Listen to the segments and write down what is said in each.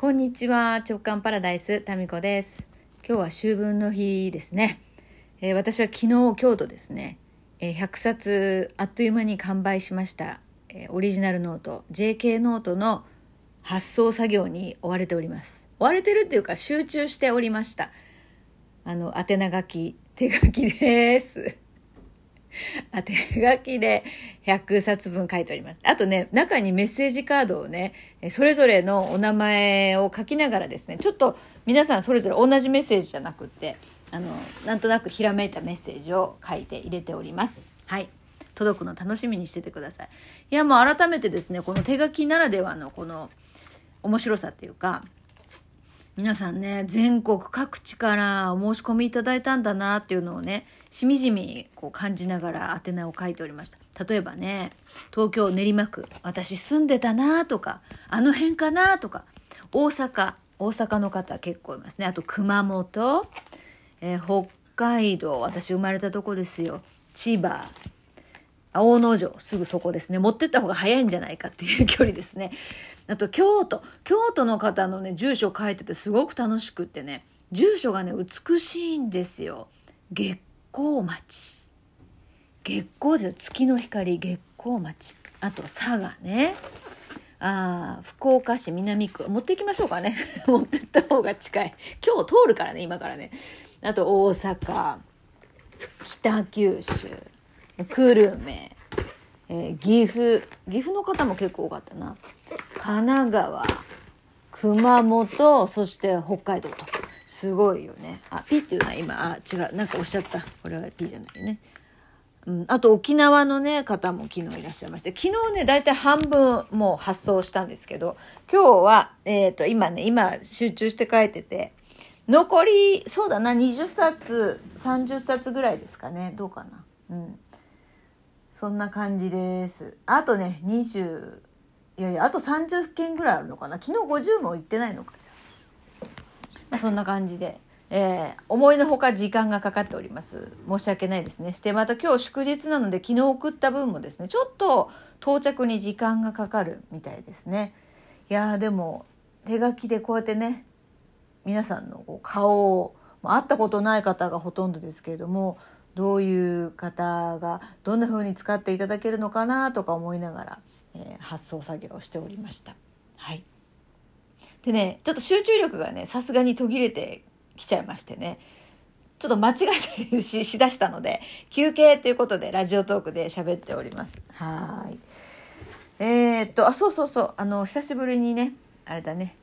こんにちは直感パラダイスタミコです。今日は秋分の日ですね、えー、私は昨日今日とですね、えー、100冊あっという間に完売しました、えー、オリジナルノート JK ノートの発送作業に追われております。追われてるっていうか集中しておりました。あの宛名書き手書きです。あ手書きで100冊分書いております。あとね、中にメッセージカードをね、それぞれのお名前を書きながらですね、ちょっと皆さんそれぞれ同じメッセージじゃなくって、あの、なんとなくひらめいたメッセージを書いて入れております。はい。届くの楽しみにしててください。いや、もう改めてですね、この手書きならではのこの面白さっていうか、皆さんね、全国各地からお申し込みいただいたんだなっていうのをね、しみじみこう感じながら宛名を書いておりました。例えばね、東京練馬区、私住んでたなとか、あの辺かなとか、大阪、大阪の方結構いますね。あと熊本、えー、北海道、私生まれたとこですよ。千葉、大野城、すぐそこですね。持ってった方が早いんじゃないかっていう距離ですね。あと京都、京都の方のね、住所書いててすごく楽しくってね、住所がね、美しいんですよ。月光町。月光で月の光月光町。あと佐賀ね。あ福岡市南区。持っていきましょうかね。持ってった方が近い。今日通るからね今からね。あと大阪。北九州。久留米、えー、岐阜。岐阜の方も結構多かったな。神奈川。熊本。そして北海道と。すごいよね。あ、ピっていうのは今、あ、違う。なんかおっしゃった。これはピじゃないよね。うん、あと沖縄のね、方も昨日いらっしゃいまして、昨日ね、だいたい半分もう発送したんですけど、今日は、えっ、ー、と、今ね、今集中して書いてて、残り、そうだな、20冊、30冊ぐらいですかね。どうかな。うん。そんな感じです。あとね、20、いやいや、あと30件ぐらいあるのかな。昨日50も行ってないのか。まあ、そんな感じで、えー、思いのほか時間がかかっております。申し訳ないですね。して、また今日祝日なので昨日送った分もですね、ちょっと到着に時間がかかるみたいですね。いやでも手書きでこうやってね、皆さんのこう顔を、まあ、会ったことない方がほとんどですけれども、どういう方がどんな風に使っていただけるのかなとか思いながら、えー、発送作業をしておりました。はい。でね、ちょっと集中力がね、さすがに途切れてきちゃいましてね、ちょっと間違えたりし しだしたので、休憩ということでラジオトークで喋っております。はい。えー、っと、あ、そうそうそう、あの、久しぶりにね、あれだね、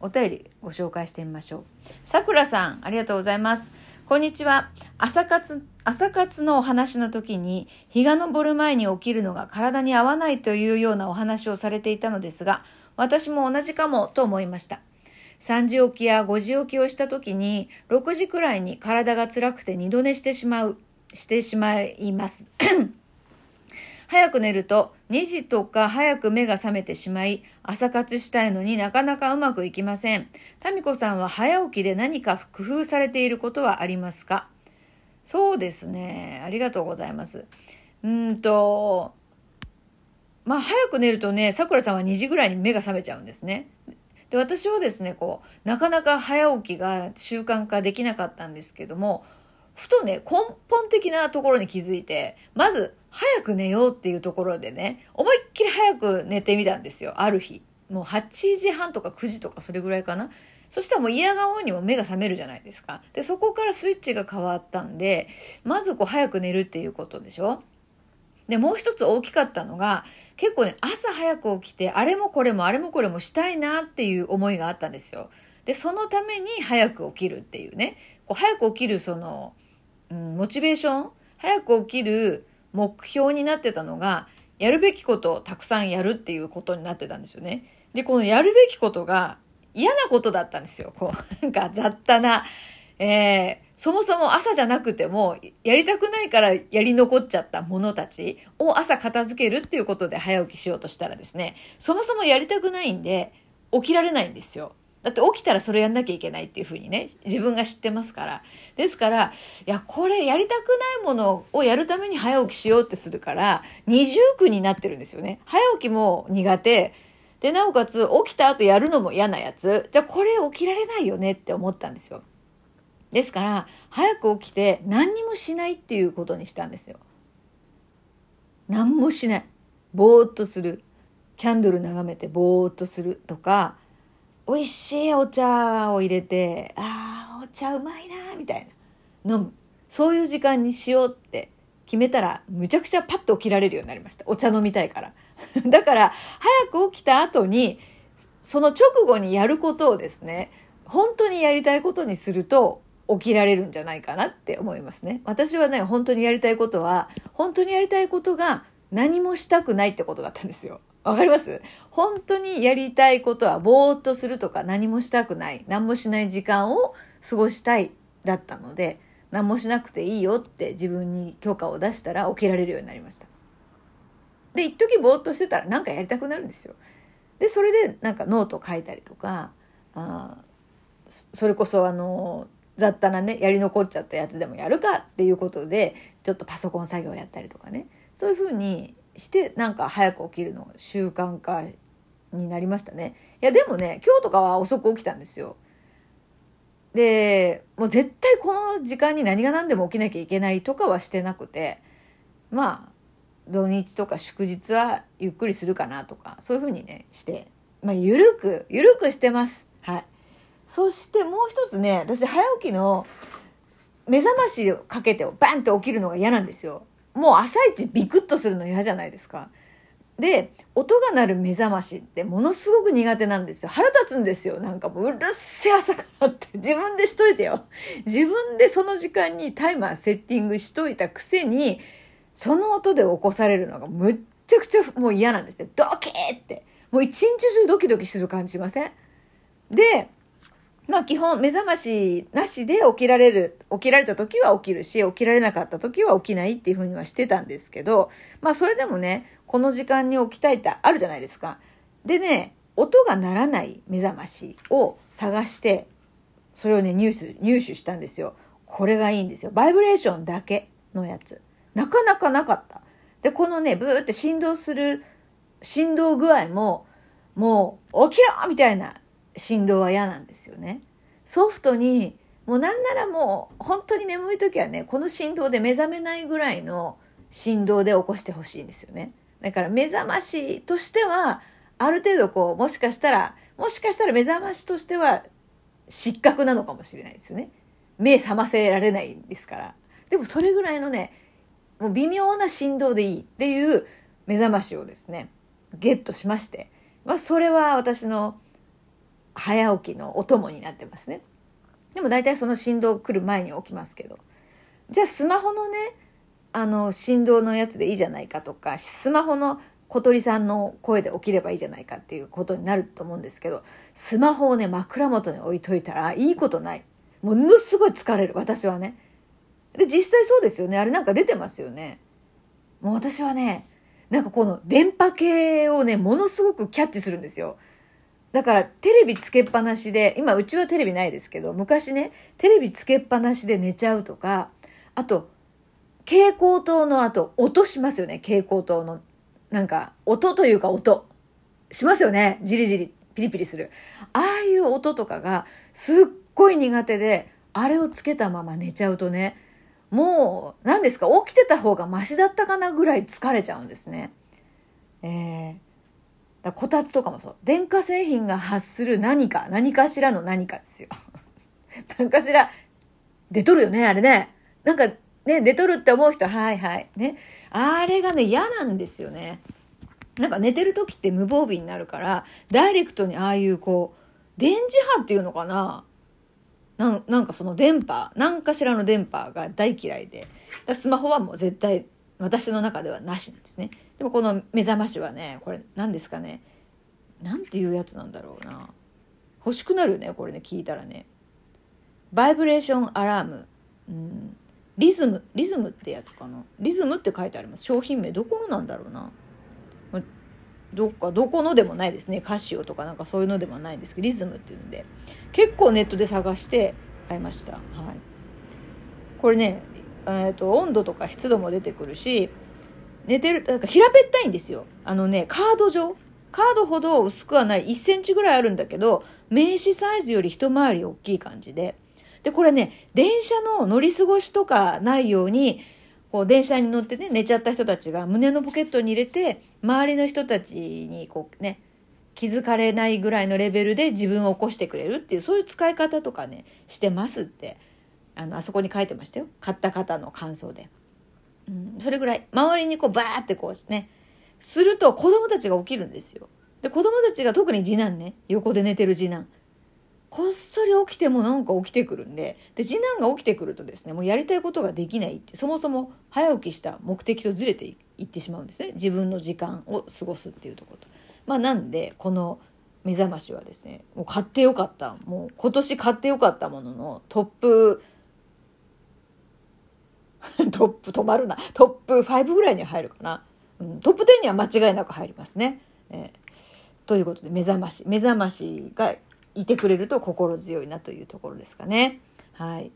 お便りご紹介してみましょう。さくらさん、ありがとうございます。こんにちは。朝活、朝活のお話の時に、日が昇る前に起きるのが体に合わないというようなお話をされていたのですが、私も同じかもと思いました。3時起きや5時起きをした時に、6時くらいに体が辛くて二度寝してしまう、してしまいます。早く寝ると2時とか早く目が覚めてしまい、朝活したいのになかなかうまくいきません。タミコさんは早起きで何か工夫されていることはありますか？そうですね。ありがとうございます。うんと、まあ早く寝るとね、さくらさんは2時ぐらいに目が覚めちゃうんですね。で、私はですね、こう、なかなか早起きが習慣化できなかったんですけども、ふとね、根本的なところに気づいて、まず、早く寝ようっていうところでね、思いっきり早く寝てみたんですよ、ある日。もう8時半とか9時とかそれぐらいかな。そしたらもう嫌顔にも目が覚めるじゃないですか。で、そこからスイッチが変わったんで、まずこう早く寝るっていうことでしょで、もう一つ大きかったのが、結構ね、朝早く起きて、あれもこれもあれもこれもしたいなっていう思いがあったんですよ。で、そのために早く起きるっていうね、こう早く起きるその、うん、モチベーション？早く起きる目標になってたのが、やるべきことをたくさんやるっていうことになってたんですよね。で、このやるべきことが嫌なことだったんですよ。こう、なんか雑多な、えー、そもそも朝じゃなくても、やりたくないからやり残っちゃったものたちを朝片付けるっていうことで早起きしようとしたらですね、そもそもやりたくないんで、起きられないんですよ。だって起きたらそれやんなきゃいけないっていうふうにね、自分が知ってますから。ですから、いや、これやりたくないものをやるために早起きしようってするから、二重苦になってるんですよね。早起きも苦手、で、なおかつ起きた後やるのも嫌なやつ。じゃあこれ起きられないよねって思ったんですよ。ですから、早く起きて何にもしないっていうことにしたんですよ。何もしない。ぼーっとする。キャンドル眺めてぼーっとするとか、美味しいお茶を入れて、ああ、お茶うまいなみたいな。飲む。そういう時間にしようって決めたら、むちゃくちゃパッと起きられるようになりました。お茶飲みたいから。だから、早く起きた後に、その直後にやることをですね、本当にやりたいことにすると、起きられるんじゃないかなって思いますね。私はね、本当にやりたいことは、本当にやりたいことが何もしたくないってことだったんですよ。わかります？本当にやりたいことはぼーっとするとか何もしたくない、何もしない時間を過ごしたいだったので、何もしなくていいよって自分に許可を出したら起きられるようになりました。で、一時ぼーっとしてたら何かやりたくなるんですよ。で、それでなんかノート書いたりとか、あそれこそあの、雑多なね、やり残っちゃったやつでもやるかっていうことで、ちょっとパソコン作業やったりとかね。そういうふうにしてなんか早く起きるの習慣化になりましたね。いやでもね、今日とかは遅く起きたんですよ。で、もう絶対この時間に何が何でも起きなきゃいけないとかはしてなくて、まあ、土日とか祝日はゆっくりするかなとか、そういうふうにね、して、まあ、ゆるく、ゆるくしてます。そしてもう一つね、私早起きの目覚ましをかけてバンって起きるのが嫌なんですよ。もう朝一ビクッとするの嫌じゃないですか。で、音が鳴る目覚ましってものすごく苦手なんですよ。腹立つんですよ。なんかもううるせえ朝からって自分でしといてよ。自分でその時間にタイマーセッティングしといたくせに、その音で起こされるのがむっちゃくちゃもう嫌なんですよ。ドキーって。もう一日中ドキドキする感じしません？で、まあ基本目覚ましなしで起きられる、起きられた時は起きるし、起きられなかった時は起きないっていうふうにはしてたんですけど、まあそれでもね、この時間に起きたいってあるじゃないですか。でね、音が鳴らない目覚ましを探して、それをね、入手、入手したんですよ。これがいいんですよ。バイブレーションだけのやつ。なかなかなかった。で、このね、ブーって振動する、振動具合も、もう、起きろみたいな振動は嫌なんですよね。ソフトに、もうなんならもう本当に眠い時はね、この振動で目覚めないぐらいの振動で起こしてほしいんですよね。だから目覚ましとしては、ある程度こう、もしかしたら、もしかしたら目覚ましとしては失格なのかもしれないですよね。目覚ませられないんですから。でもそれぐらいのね、もう微妙な振動でいいっていう目覚ましをですね、ゲットしまして。まあそれは私の早起きのお供になってますね。でも大体その振動来る前に起きますけど。じゃあスマホのね、あの振動のやつでいいじゃないかとか、スマホの小鳥さんの声で起きればいいじゃないかっていうことになると思うんですけど、スマホをね、枕元に置いといたらいいことない。ものすごい疲れる、私はね。で、実際そうですよね。あれなんか出てますよね。もう私はね、なんかこの電波系をね、ものすごくキャッチするんですよ。だからテレビつけっぱなしで、今うちはテレビないですけど、昔ね、テレビつけっぱなしで寝ちゃうとか、あと、蛍光灯の後、音しますよね、蛍光灯の。なんか、音というか音。しますよね、じりじり、ピリピリする。ああいう音とかが、すっごい苦手で、あれをつけたまま寝ちゃうとね、もう、何ですか、起きてた方がマシだったかなぐらい疲れちゃうんですね。えーだこたつとかもそう。電化製品が発する何か、何かしらの何かですよ。何かしら、出とるよね、あれね。なんか、ね、出とるって思う人、はいはい。ね。あれがね、嫌なんですよね。なんか寝てる時って無防備になるから、ダイレクトにああいうこう、電磁波っていうのかななんなんかその電波、何かしらの電波が大嫌いで、スマホはもう絶対私の中ではなしなんですね。でもこの目覚ましはね、これ何ですかね。なんていうやつなんだろうな。欲しくなるよね、これね、聞いたらね。バイブレーションアラーム。うん、リズム、リズムってやつかな。リズムって書いてあります。商品名、どこのなんだろうな。どっか、どこのでもないですね。カシオとかなんかそういうのでもないんですけど、リズムっていうんで。結構ネットで探して買いました。はい。これね、えーと温度とか湿度も出てくるし寝てる、なんか平べったいんですよ。あのね、カード状。カードほど薄くはない。1センチぐらいあるんだけど名刺サイズより一回り大きい感じで。でこれね電車の乗り過ごしとかないようにこう電車に乗ってね寝ちゃった人たちが胸のポケットに入れて周りの人たちにこうね気づかれないぐらいのレベルで自分を起こしてくれるっていうそういう使い方とかねしてますって。あのあそこに書いてましたよ。買った方の感想で、うん、それぐらい周りにこうバーってこうねすると子供たちが起きるんですよ。で子供たちが特に次男ね横で寝てる次男。こっそり起きてもなんか起きてくるんでで次男が起きてくるとですねもうやりたいことができないってそもそも早起きした目的とずれていってしまうんですね。自分の時間を過ごすっていうところと。まあ、なんでこの目覚ましはですねもう買ってよかったもう今年買ってよかったもののトップ トップ止まるなトップ5ぐらいに入るかな、うん、トップ10には間違いなく入りますね。えー、ということで目覚まし目覚ましがいてくれると心強いなというところですかね。はい。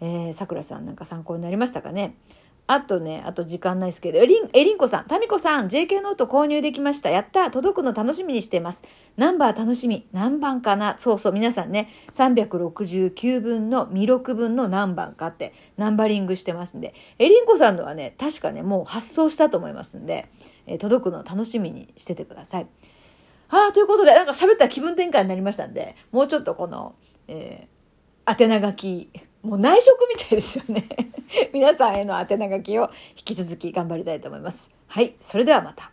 えー、さくらさんなんか参考になりましたかね。あとね、あと時間ないですけど、えりん、えりんこさん、たみこさん、JK ノート購入できました。やった届くの楽しみにしてます。ナンバー楽しみ。何番かな？そうそう、皆さんね、369分の未録分の何番かって、ナンバリングしてますんで、えりんこさんのはね、確かね、もう発送したと思いますんで、え、届くの楽しみにしててください。ああ、ということで、なんか喋ったら気分転換になりましたんで、もうちょっとこの、えー、宛名書き、もう内職みたいですよね。皆さんへの宛名書きを引き続き頑張りたいと思います。はい、それではまた。